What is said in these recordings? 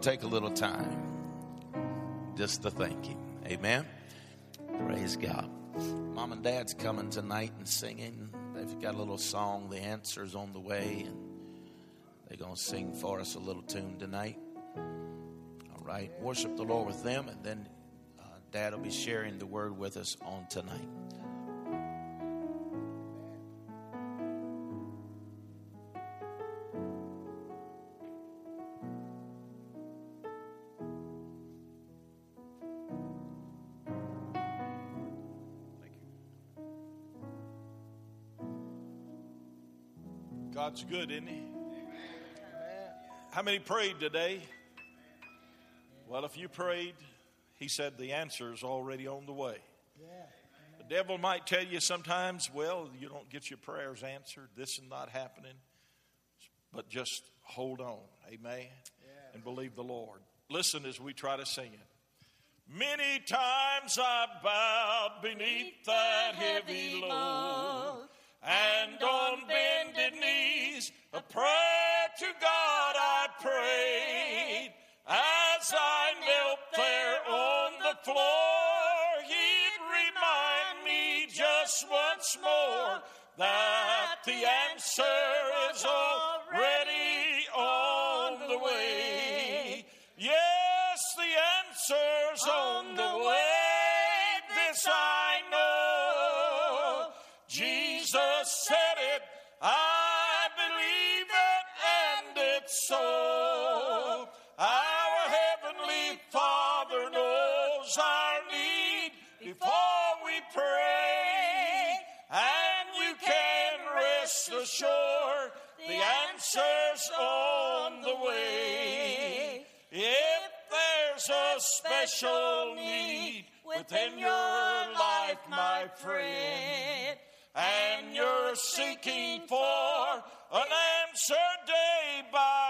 take a little time just to thank Him. Amen. Praise God. Mom and Dad's coming tonight and singing. They've got a little song, The Answer's on the Way, and they're going to sing for us a little tune tonight. All right. Worship the Lord with them, and then uh, Dad will be sharing the word with us on tonight. God's good, isn't He? How many prayed today? Well, if you prayed, He said the answer is already on the way. The devil might tell you sometimes, well, you don't get your prayers answered, this is not happening. But just hold on, amen, and believe the Lord. Listen as we try to sing it. Many times I bowed beneath that heavy load, and on bended knees, a prayer to God I prayed. As I knelt there on the floor, He'd remind me just once more that the answer is already on the way. Yes, the answer's on the way. This I so. Our Heavenly Father knows our need before we pray, and you can rest assured the answer's on the way. If there's a special need within your life, my friend, and you're seeking for an answer day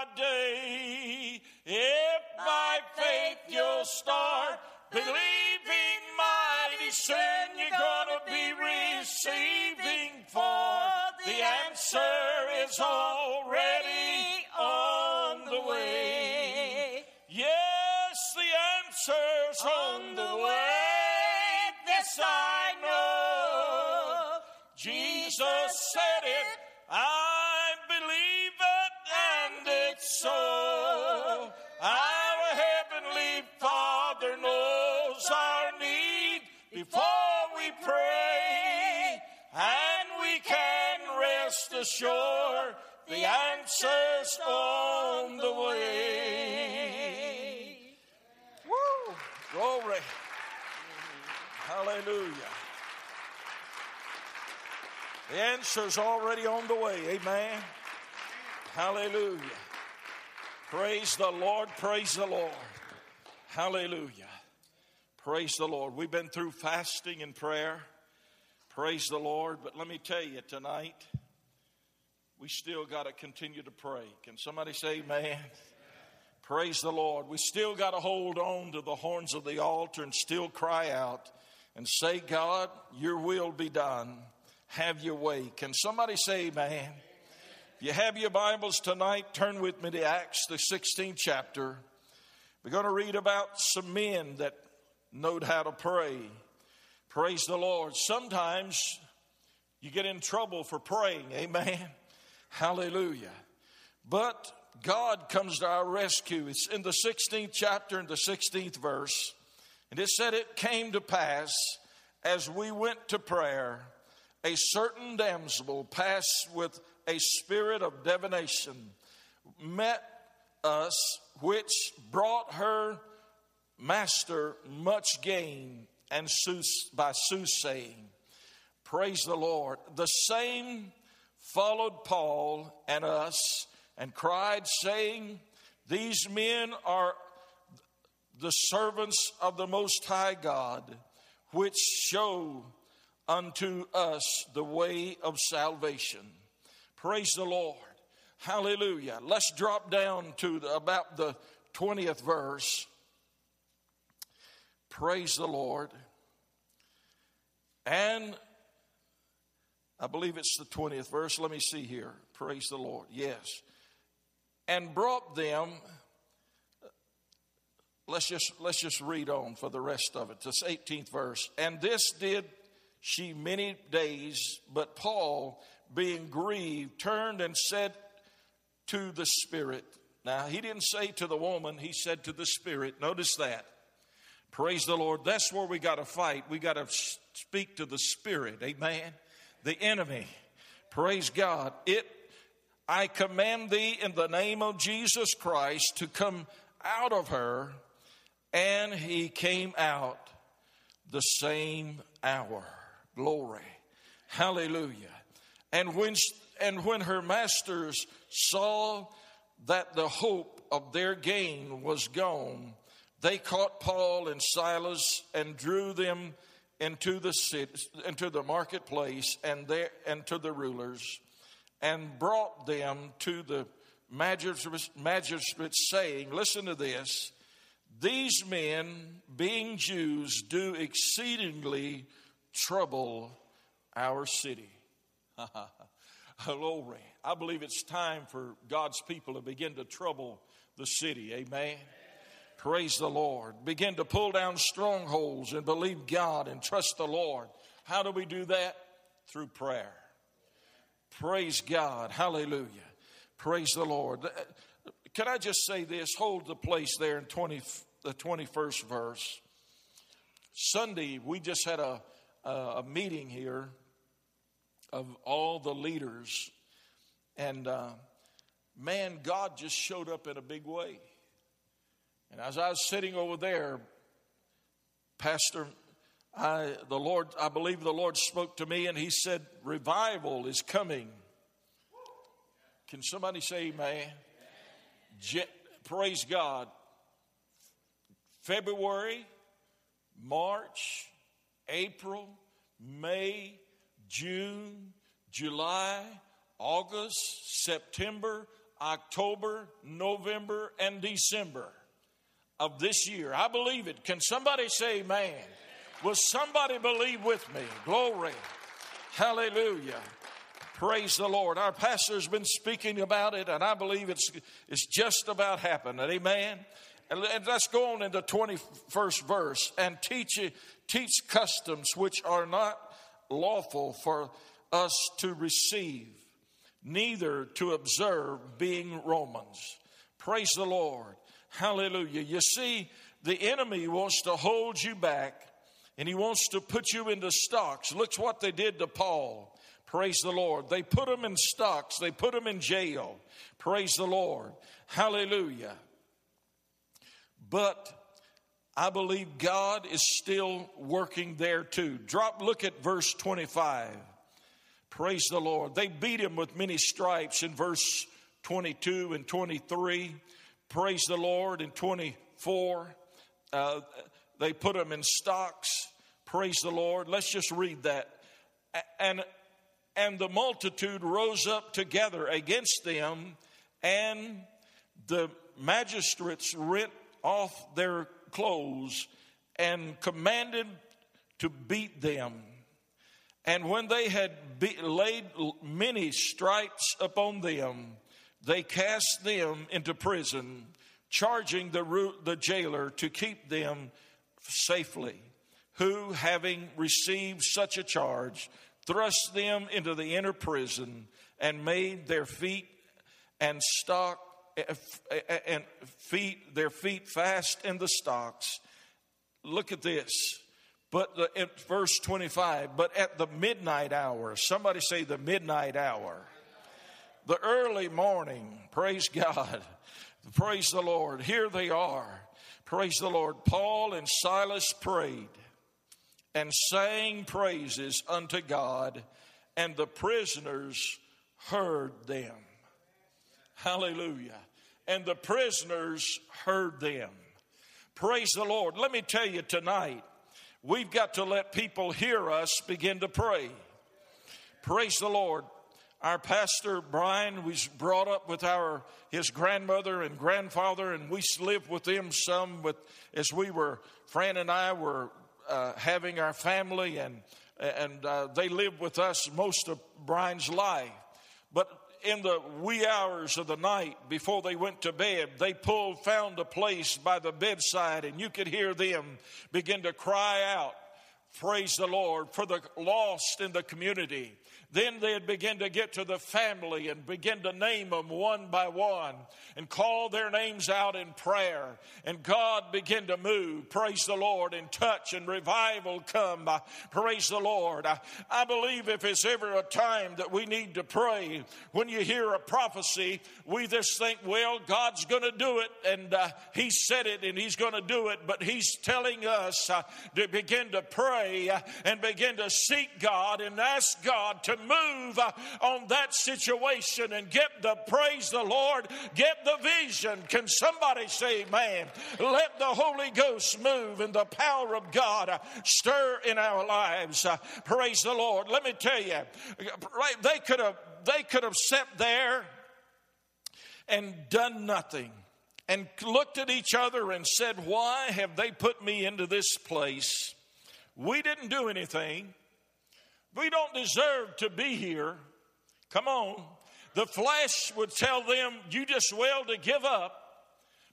by day, if by faith you'll start believing mighty soon, you're gonna be receiving for the answer is already on the way. Yes, the answer's on the way. This I know. Jesus said so. Our Heavenly Father knows our need before we pray, and we can rest assured the answer's on the way. Woo! Glory. Hallelujah. The answer's already on the way. Amen. Hallelujah. Praise the Lord. Praise the Lord. Hallelujah. Praise the Lord. We've been through fasting and prayer. Praise the Lord. But let me tell you tonight, we still got to continue to pray. Can somebody say amen? Praise the Lord. We still got to hold on to the horns of the altar and still cry out and say, God, your will be done. Have your way. Can somebody say amen? If you have your Bibles tonight, turn with me to Acts, the 16th chapter. We're going to read about some men that knowed how to pray. Praise the Lord. Sometimes you get in trouble for praying. Amen. Hallelujah. But God comes to our rescue. It's in the 16th chapter and the 16th verse. And it said, It came to pass as we went to prayer, a certain damsel passed with a spirit of divination, met us, which brought her master much gain and by soothsaying. Praise the Lord. The same followed Paul and us and cried, saying, These men are the servants of the Most High God, which show unto us the way of salvation. Praise the Lord. Hallelujah. Let's drop down to the, about the 20th verse. Praise the Lord. And I believe it's the 20th verse. Let me see here. Praise the Lord. Yes. And brought them let's just let's just read on for the rest of it. This 18th verse. And this did she many days, but Paul, being grieved, turned and said to the Spirit. Now, he didn't say to the woman, he said to the Spirit. Notice that. Praise the Lord. That's where we got to fight. We got to speak to the Spirit. Amen. The enemy. Praise God. It I command thee in the name of Jesus Christ to come out of her. And he came out the same hour. Glory. Hallelujah. And when, and when her masters saw that the hope of their gain was gone, they caught Paul and Silas and drew them into the city, into the marketplace and there and to the rulers, and brought them to the magistrates, magistrates, saying, "Listen to this: These men, being Jews, do exceedingly trouble our city." Glory! I believe it's time for God's people to begin to trouble the city. Amen. Praise the Lord. Begin to pull down strongholds and believe God and trust the Lord. How do we do that? Through prayer. Praise God. Hallelujah. Praise the Lord. Can I just say this? Hold the place there in 20, the 21st verse. Sunday, we just had a, a meeting here of all the leaders. And uh, man, God just showed up in a big way. And as I was sitting over there, Pastor, I, the Lord, I believe the Lord spoke to me and he said, Revival is coming. Can somebody say amen? Je- praise God. February, March, April, May, June, July, August, September, October, November, and December of this year. I believe it. Can somebody say amen? Will somebody believe with me? Glory. Hallelujah. Praise the Lord. Our pastor's been speaking about it, and I believe it's, it's just about happened. Amen. And let's go on in the 21st verse and teach, teach customs which are not lawful for us to receive, neither to observe, being Romans. Praise the Lord. Hallelujah. You see, the enemy wants to hold you back and he wants to put you into stocks. Look what they did to Paul. Praise the Lord. They put him in stocks, they put him in jail. Praise the Lord. Hallelujah. But I believe God is still working there too. Drop, look at verse 25. Praise the Lord. They beat him with many stripes in verse 22 and 23 praise the Lord, in 24, uh, they put him in stocks. Praise the Lord. Let's just read that. And, and the multitude rose up together against them, and the magistrates rent off their clothes and commanded to beat them. And when they had be, laid many stripes upon them, they cast them into prison, charging the, the jailer to keep them safely, who, having received such a charge, thrust them into the inner prison and made their feet and stock and feet their feet fast in the stocks. Look at this. But the, verse 25, but at the midnight hour, somebody say the midnight hour the early morning. Praise God. Praise the Lord. Here they are. Praise the Lord. Paul and Silas prayed and sang praises unto God, and the prisoners heard them. Hallelujah. And the prisoners heard them. Praise the Lord. Let me tell you tonight, we've got to let people hear us begin to pray. Praise the Lord our pastor Brian was brought up with our his grandmother and grandfather, and we lived with them some. With as we were, Fran and I were uh, having our family, and and uh, they lived with us most of Brian's life. In the wee hours of the night before they went to bed, they pulled, found a place by the bedside, and you could hear them begin to cry out, Praise the Lord for the lost in the community. Then they'd begin to get to the family and begin to name them one by one and call their names out in prayer. And God begin to move, praise the Lord, and touch and revival come. Praise the Lord. I, I believe if it's ever a time that we need to pray, when you hear a prophecy, we just think, well, God's going to do it, and uh, He said it, and He's going to do it, but He's telling us uh, to begin to pray uh, and begin to seek God and ask God to move uh, on that situation and get the praise the Lord, get the vision. Can somebody say, man, let the Holy Ghost move and the power of God stir in our lives. Uh, praise the Lord. Let me tell you, they could have they could have sat there and done nothing and looked at each other and said, Why have they put me into this place? We didn't do anything. We don't deserve to be here. Come on. The flesh would tell them, you just well to give up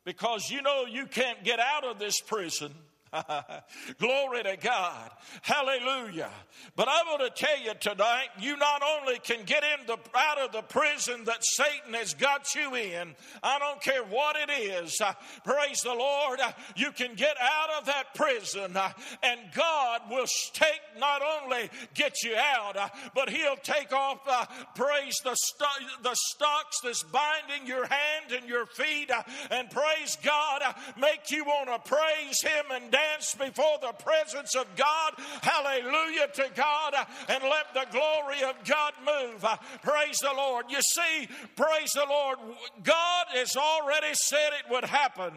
because you know you can't get out of this prison. Glory to God. Hallelujah. But I want to tell you tonight, you not only can get in the, out of the prison that Satan has got you in, I don't care what it is. Uh, praise the Lord. Uh, you can get out of that prison uh, and God will take not only get you out, uh, but he'll take off, uh, praise the, st- the stocks that's binding your hand and your feet uh, and praise God, make you want to praise him and dance before the presence of God. Hallelujah to God. And let the glory of God move. Praise the Lord. You see, praise the Lord. God has already said it would happen.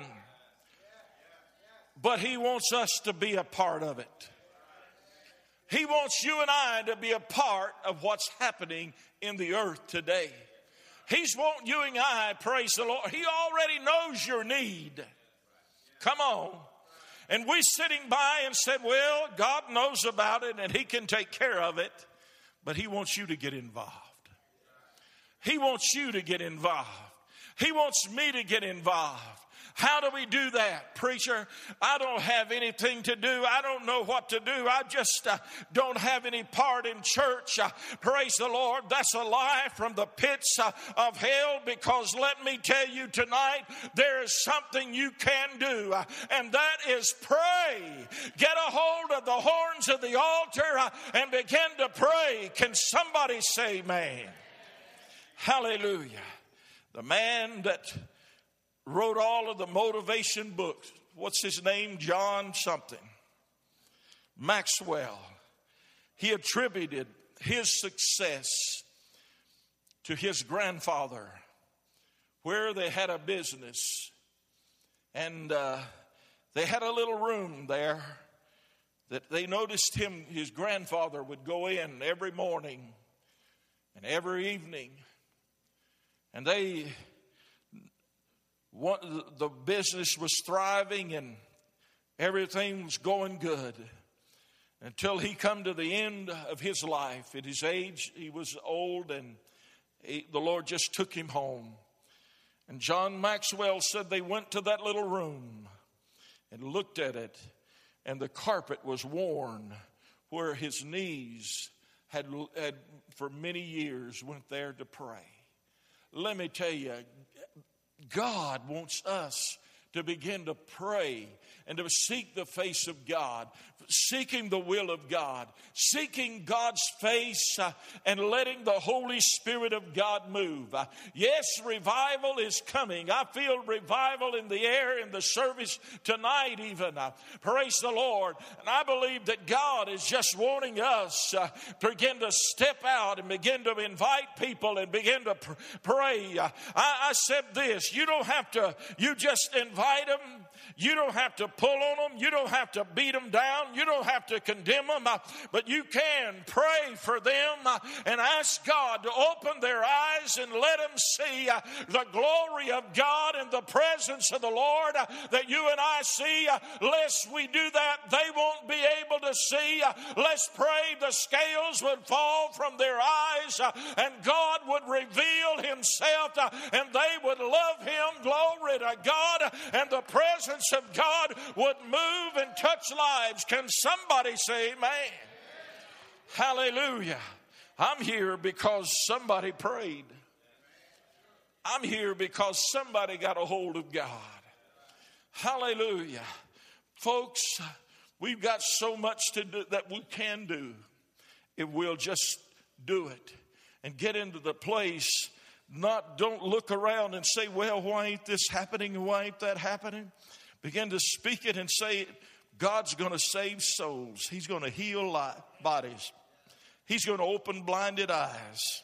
But He wants us to be a part of it. He wants you and I to be a part of what's happening in the earth today. He's wanting you and I, praise the Lord. He already knows your need. Come on. And we sitting by and said, Well, God knows about it and He can take care of it, but He wants you to get involved. He wants you to get involved. He wants me to get involved. How do we do that, preacher? I don't have anything to do. I don't know what to do. I just uh, don't have any part in church. Uh, praise the Lord. That's a lie from the pits uh, of hell because let me tell you tonight, there is something you can do, uh, and that is pray. Get a hold of the horns of the altar uh, and begin to pray. Can somebody say, man? Hallelujah. The man that wrote all of the motivation books. What's his name? John something. Maxwell. He attributed his success to his grandfather, where they had a business. And uh, they had a little room there that they noticed him, his grandfather would go in every morning and every evening. And they the business was thriving and everything was going good until he come to the end of his life. At his age he was old and he, the lord just took him home. And john maxwell said they went to that little room and looked at it and the carpet was worn where his knees had, had for many years went there to pray. Let me tell you God wants us to begin to pray and to seek the face of God, seeking the will of God, seeking God's face uh, and letting the Holy Spirit of God move. Uh, yes, revival is coming. I feel revival in the air in the service tonight, even. Uh, praise the Lord. And I believe that God is just wanting us to begin to step out and begin to invite people and begin to pr- pray. I, I said this you don't have to, you just invite them. You don't have to pull on them. You don't have to beat them down. You don't have to condemn them. Uh, but you can pray for them uh, and ask God to open their eyes and let them see uh, the glory of God and the presence of the Lord that you and I see. Lest we do that, they won't be able to see. Let's pray the scales would fall from their eyes and God would reveal Himself and they would love Him. Glory to God. And the presence of God would move and touch lives. Can somebody say amen? Hallelujah. I'm here because somebody prayed. I'm here because somebody got a hold of God. Hallelujah. Folks, we've got so much to do that we can do if we'll just do it and get into the place not don't look around and say well why ain't this happening why ain't that happening begin to speak it and say god's going to save souls he's going to heal bodies he's going to open blinded eyes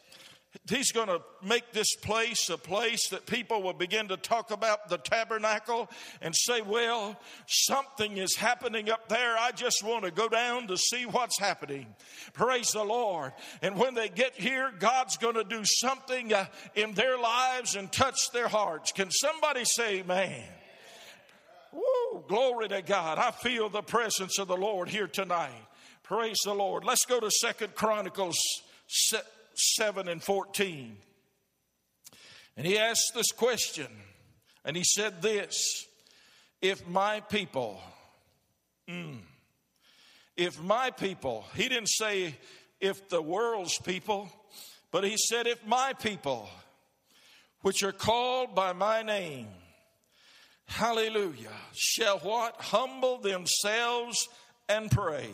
He's going to make this place a place that people will begin to talk about the tabernacle and say, Well, something is happening up there. I just want to go down to see what's happening. Praise the Lord. And when they get here, God's going to do something uh, in their lives and touch their hearts. Can somebody say, Man? Glory to God. I feel the presence of the Lord here tonight. Praise the Lord. Let's go to Second Chronicles 7 and 14. And he asked this question, and he said this If my people, mm, if my people, he didn't say if the world's people, but he said, if my people, which are called by my name, hallelujah, shall what? Humble themselves and pray.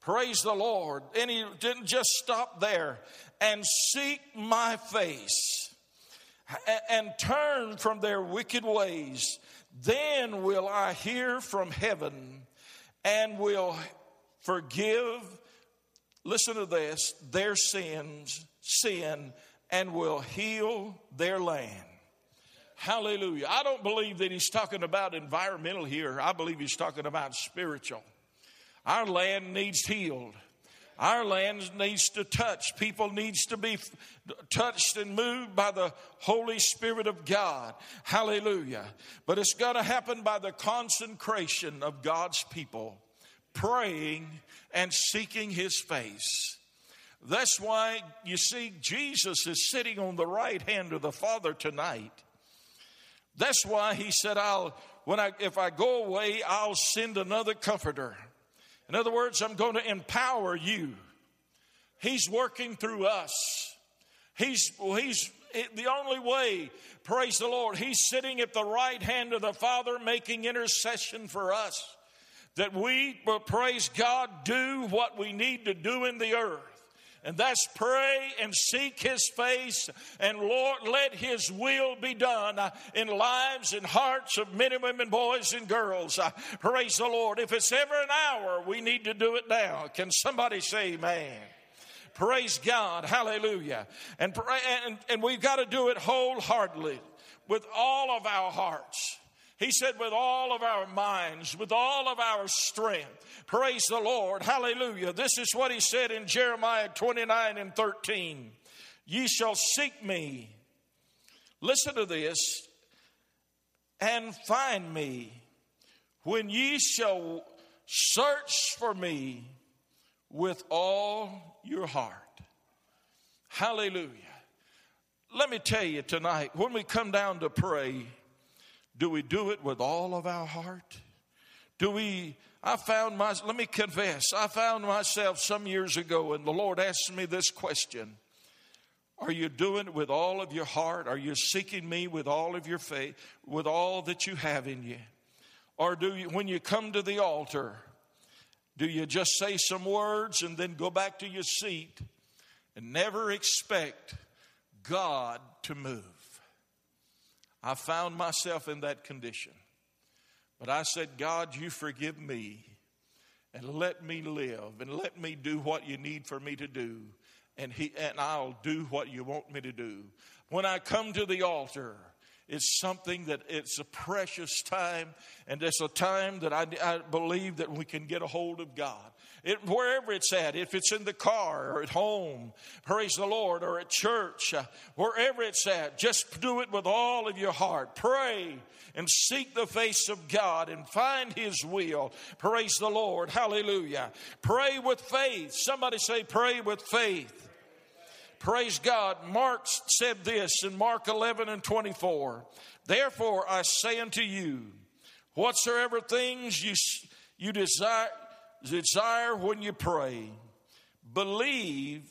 Praise the Lord. And he didn't just stop there and seek my face and turn from their wicked ways, then will I hear from heaven and will forgive, listen to this, their sins, sin, and will heal their land. Hallelujah. I don't believe that he's talking about environmental here. I believe he's talking about spiritual. Our land needs healed. Our land needs to touch. People needs to be touched and moved by the Holy Spirit of God. Hallelujah. But it's got to happen by the consecration of God's people, praying and seeking His face. That's why you see Jesus is sitting on the right hand of the Father tonight. That's why he said, I'll when I if I go away, I'll send another comforter. In other words, I'm going to empower you. He's working through us. He's, he's the only way, praise the Lord, He's sitting at the right hand of the Father making intercession for us. That we, will, praise God, do what we need to do in the earth. And that's pray and seek His face, and Lord, let His will be done in lives and hearts of men and women, boys and girls. Praise the Lord. If it's ever an hour, we need to do it now. Can somebody say amen? Praise God. Hallelujah. And, and, and we've got to do it wholeheartedly with all of our hearts. He said, with all of our minds, with all of our strength. Praise the Lord. Hallelujah. This is what he said in Jeremiah 29 and 13. Ye shall seek me. Listen to this. And find me when ye shall search for me with all your heart. Hallelujah. Let me tell you tonight, when we come down to pray, do we do it with all of our heart? Do we, I found my, let me confess, I found myself some years ago and the Lord asked me this question. Are you doing it with all of your heart? Are you seeking me with all of your faith, with all that you have in you? Or do you, when you come to the altar, do you just say some words and then go back to your seat and never expect God to move? I found myself in that condition. But I said, God, you forgive me and let me live and let me do what you need for me to do. And, he, and I'll do what you want me to do. When I come to the altar It's something that it's a precious time, and it's a time that I, I believe that we can get a hold of God. It, wherever it's at, if it's in the car or at home, praise the Lord, or at church, uh, wherever it's at, just do it with all of your heart. Pray and seek the face of God and find His will. Praise the Lord. Hallelujah. Pray with faith. Somebody say, pray with faith. Praise God. Mark said this in Mark 11 and 24. Therefore, I say unto you, whatsoever things you, you desire, desire when you pray, believe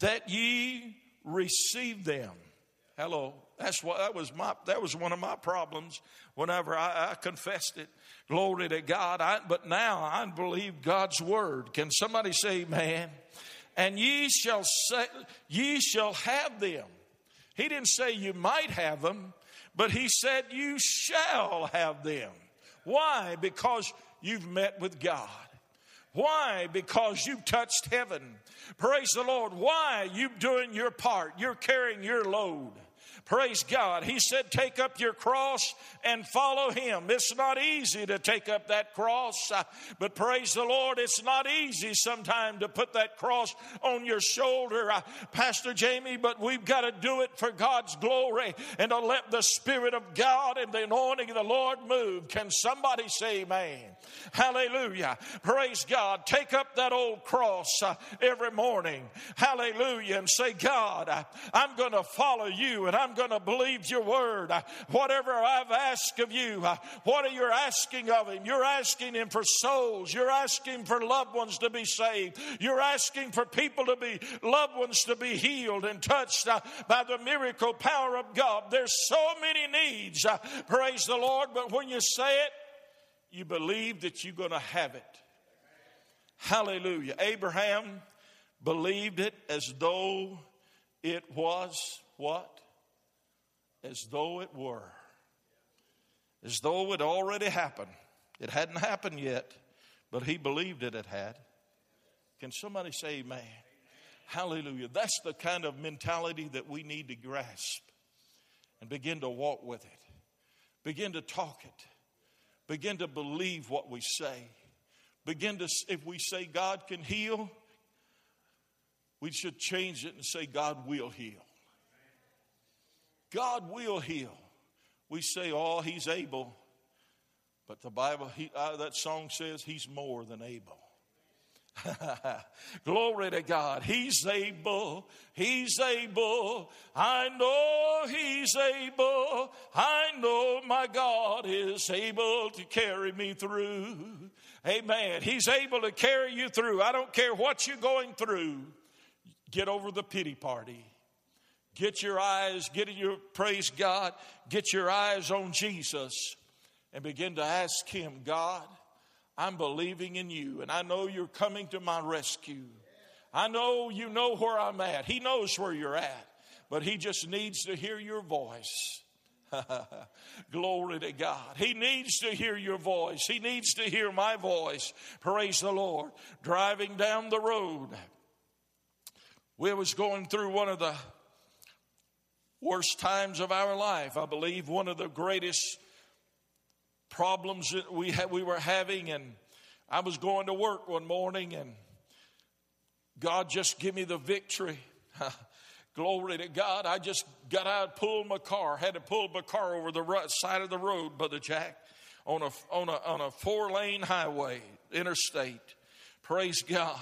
that ye receive them. Hello. That's what that was my that was one of my problems whenever I, I confessed it. Glory to God. I, but now I believe God's word. Can somebody say amen? And ye shall say ye shall have them. He didn't say you might have them, but he said you shall have them. Why? Because you've met with God. Why? Because you've touched heaven. Praise the Lord. Why? You're doing your part. You're carrying your load. Praise God. He said, Take up your cross and follow Him. It's not easy to take up that cross, uh, but praise the Lord, it's not easy sometimes to put that cross on your shoulder, uh, Pastor Jamie, but we've got to do it for God's glory and to let the Spirit of God and the anointing of the Lord move. Can somebody say amen? Hallelujah. Praise God. Take up that old cross uh, every morning. Hallelujah. And say, God, I'm going to follow you and I'm going to believe your word. Uh, whatever I've asked of you, uh, what are you asking of him? You're asking him for souls. You're asking for loved ones to be saved. You're asking for people to be, loved ones to be healed and touched uh, by the miracle power of God. There's so many needs. Praise the Lord. But when you say it, you believe that you're going to have it. Hallelujah. Abraham believed it as though it was what? As though it were. As though it already happened. It hadn't happened yet, but he believed it, it had. Can somebody say amen? Hallelujah. That's the kind of mentality that we need to grasp and begin to walk with it, begin to talk it Begin to believe what we say. Begin to, if we say God can heal, we should change it and say God will heal. God will heal. We say, oh, he's able. But the Bible, he, uh, that song says he's more than able. Glory to God. He's able. He's able. I know He's able. I know my God is able to carry me through. Amen. He's able to carry you through. I don't care what you're going through. Get over the pity party. Get your eyes, get your, praise God, get your eyes on Jesus and begin to ask Him, God, I'm believing in you, and I know you're coming to my rescue. I know you know where I'm at. He knows where you're at, but He just needs to hear your voice. Glory to God. He needs to hear your voice. He needs to hear my voice. Praise the Lord. Driving down the road, we was going through one of the worst times of our life. I believe one of the greatest problems that we, ha- we were having. And I was going to work one morning and God just give me the victory. Glory to God. I just got out, pulled my car, had to pull my car over the right side of the road, Brother Jack, on a, on a, on a four lane highway, interstate. Praise God.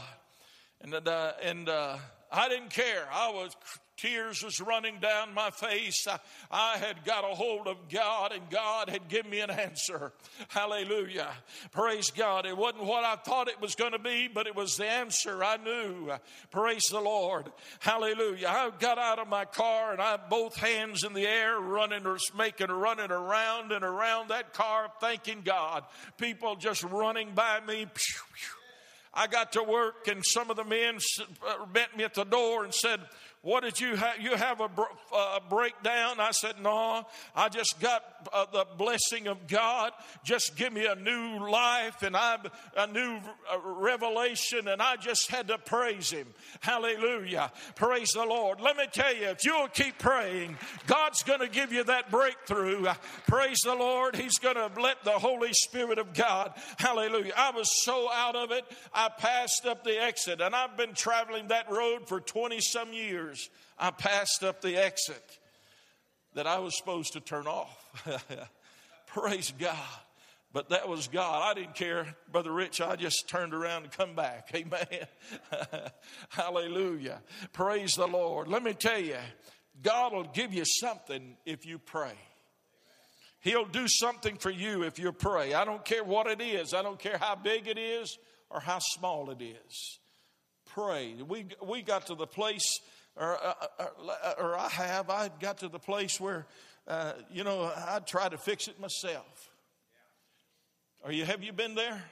And, uh, and uh, I didn't care. I was Tears was running down my face. I, I, had got a hold of God and God had given me an answer. Hallelujah. Praise God. It wasn't what I thought it was going to be, but it was the answer I knew. Praise the Lord. Hallelujah. I got out of my car and I had both hands in the air running or making running around and around that car thanking God. People just running by me. I got to work and some of the men uh, met me at the door and said, what did you have? You have a, a breakdown? I said, No, I just got uh, the blessing of God. Just give me a new life and a new uh, revelation, and I just had to praise Him. Hallelujah. Praise the Lord. Let me tell you, if you'll keep praying, God's going to give you that breakthrough. Praise the Lord. He's going to let the Holy Spirit of God. Hallelujah. I was so out of it, I passed up the exit, and I've been traveling that road for 20 some years years, I passed up the exit that I was supposed to turn off. Praise God. But that was God. I didn't care, Brother Rich. I just turned around and come back. Amen. Hallelujah. Praise the Lord. Let me tell you, God will give you something if you pray. He'll do something for you if you pray. I don't care what it is. I don't care how big it is or how small it is. Pray. We, we got to the place or, uh, uh, uh, or I have, I got to the place where, uh, you know, I'd try to fix it myself. Are you, have you been there?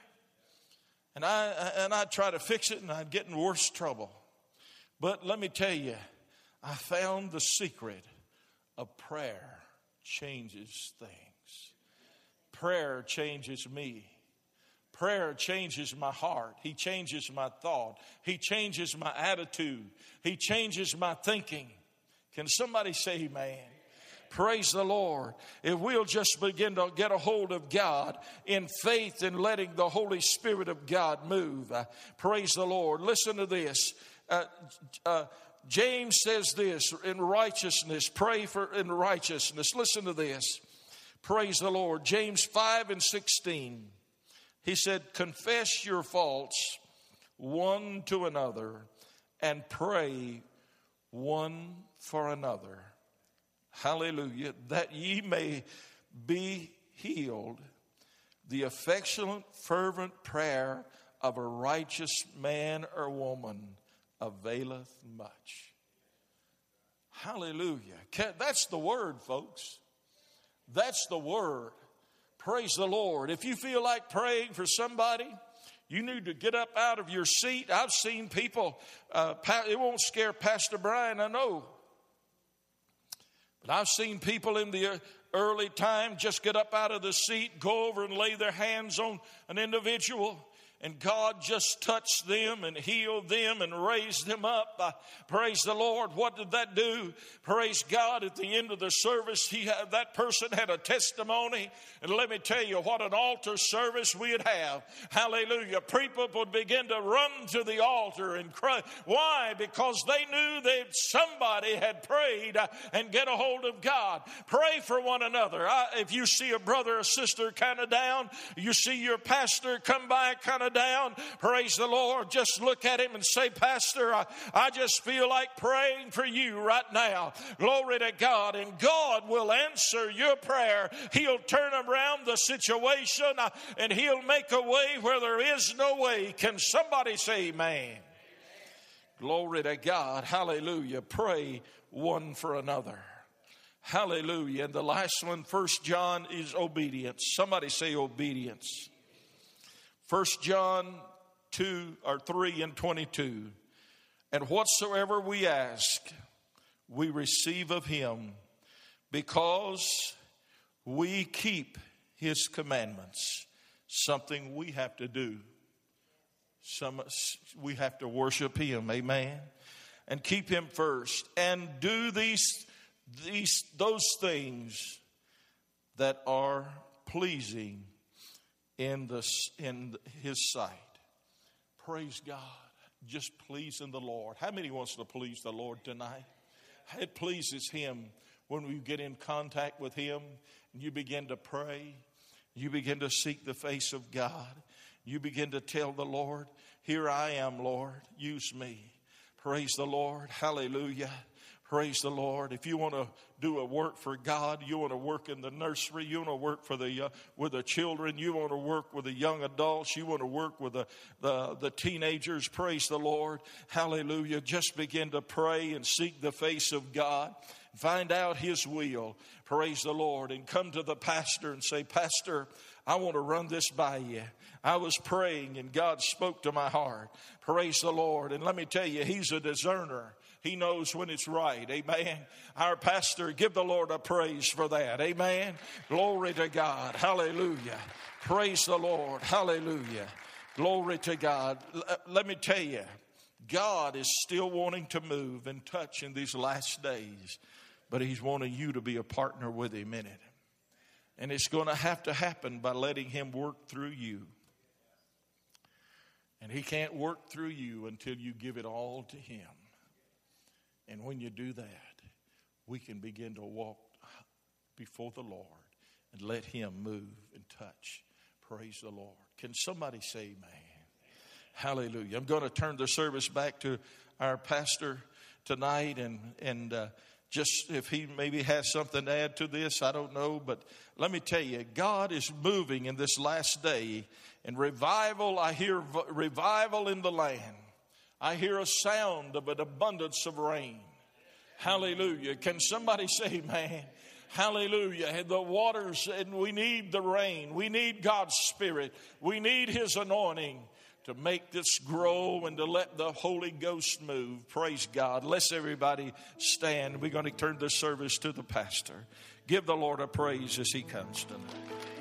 And I, and I'd try to fix it and I'd get in worse trouble. But let me tell you, I found the secret of prayer changes things. Prayer changes me. Prayer changes my heart. He changes my thought. He changes my attitude. He changes my thinking. Can somebody say amen? Praise the Lord. If we'll just begin to get a hold of God in faith and letting the Holy Spirit of God move. Uh, praise the Lord. Listen to this. Uh, uh, James says this in righteousness, pray for in righteousness. Listen to this. Praise the Lord. James 5 and 16. He said, Confess your faults one to another and pray one for another. Hallelujah. That ye may be healed. The affectionate, fervent prayer of a righteous man or woman availeth much. Hallelujah. That's the word, folks. That's the word. Praise the Lord. If you feel like praying for somebody, you need to get up out of your seat. I've seen people, uh, it won't scare Pastor Brian, I know. But I've seen people in the early time just get up out of the seat, go over and lay their hands on an individual and God just touched them and healed them and raised them up. Uh, praise the Lord. What did that do? Praise God. At the end of the service, he had, that person had a testimony. And let me tell you what an altar service we'd have. Hallelujah. People would begin to run to the altar and cry. Why? Because they knew that somebody had prayed and get a hold of God. Pray for one another. I, if you see a brother or sister kind of down, you see your pastor come by kind of down, praise the Lord, just look at him and say, Pastor, I, I just feel like praying for you right now. Glory to God. And God will answer your prayer. He'll turn around the situation uh, and He'll make a way where there is no way. Can somebody say amen? Glory to God. Hallelujah. Pray one for another. Hallelujah. And the last one, First John, is obedience. Somebody say obedience. 1 John 2 or 3 and 22. And whatsoever we ask, we receive of him because we keep his commandments. Something we have to do. Some, we have to worship him, amen. And keep him first. And do these, these those things that are pleasing in, the, in his sight. Praise God. Just pleasing the Lord. How many wants to please the Lord tonight? It pleases him when we get in contact with him and you begin to pray. You begin to seek the face of God. You begin to tell the Lord, Here I am, Lord. Use me. Praise the Lord. Hallelujah. Praise the Lord. If you want to do a work for God, you want to work in the nursery, you want to work for the uh, with the children, you want to work with the young adults, you want to work with the, the the teenagers. Praise the Lord. Hallelujah. Just begin to pray and seek the face of God. Find out his will. Praise the Lord and come to the pastor and say, "Pastor, I want to run this by you. I was praying and God spoke to my heart. Praise the Lord. And let me tell you, He's a discerner. He knows when it's right. Amen. Our pastor, give the Lord a praise for that. Amen. Glory to God. Hallelujah. Praise the Lord. Hallelujah. Glory to God. Uh, let me tell you, God is still wanting to move and touch in these last days, but He's wanting you to be a partner with Him in it. And it's going to have to happen by letting Him work through you. And He can't work through you until you give it all to Him. And when you do that, we can begin to walk before the Lord and let Him move and touch. Praise the Lord. Can somebody say amen? Hallelujah. I'm going to turn the service back to our pastor tonight and, and, uh, just if he maybe has something to add to this, I don't know. But let me tell you, God is moving in this last day. And revival, I hear revival in the land. I hear a sound of an abundance of rain. Hallelujah. Can somebody say, man? Hallelujah. And the waters, and we need the rain. We need God's Spirit. We need His anointing to make this grow and to let the Holy Ghost move. Praise God. Let's everybody stand. We're going to turn the service to the pastor. Give the Lord a praise as He comes tonight.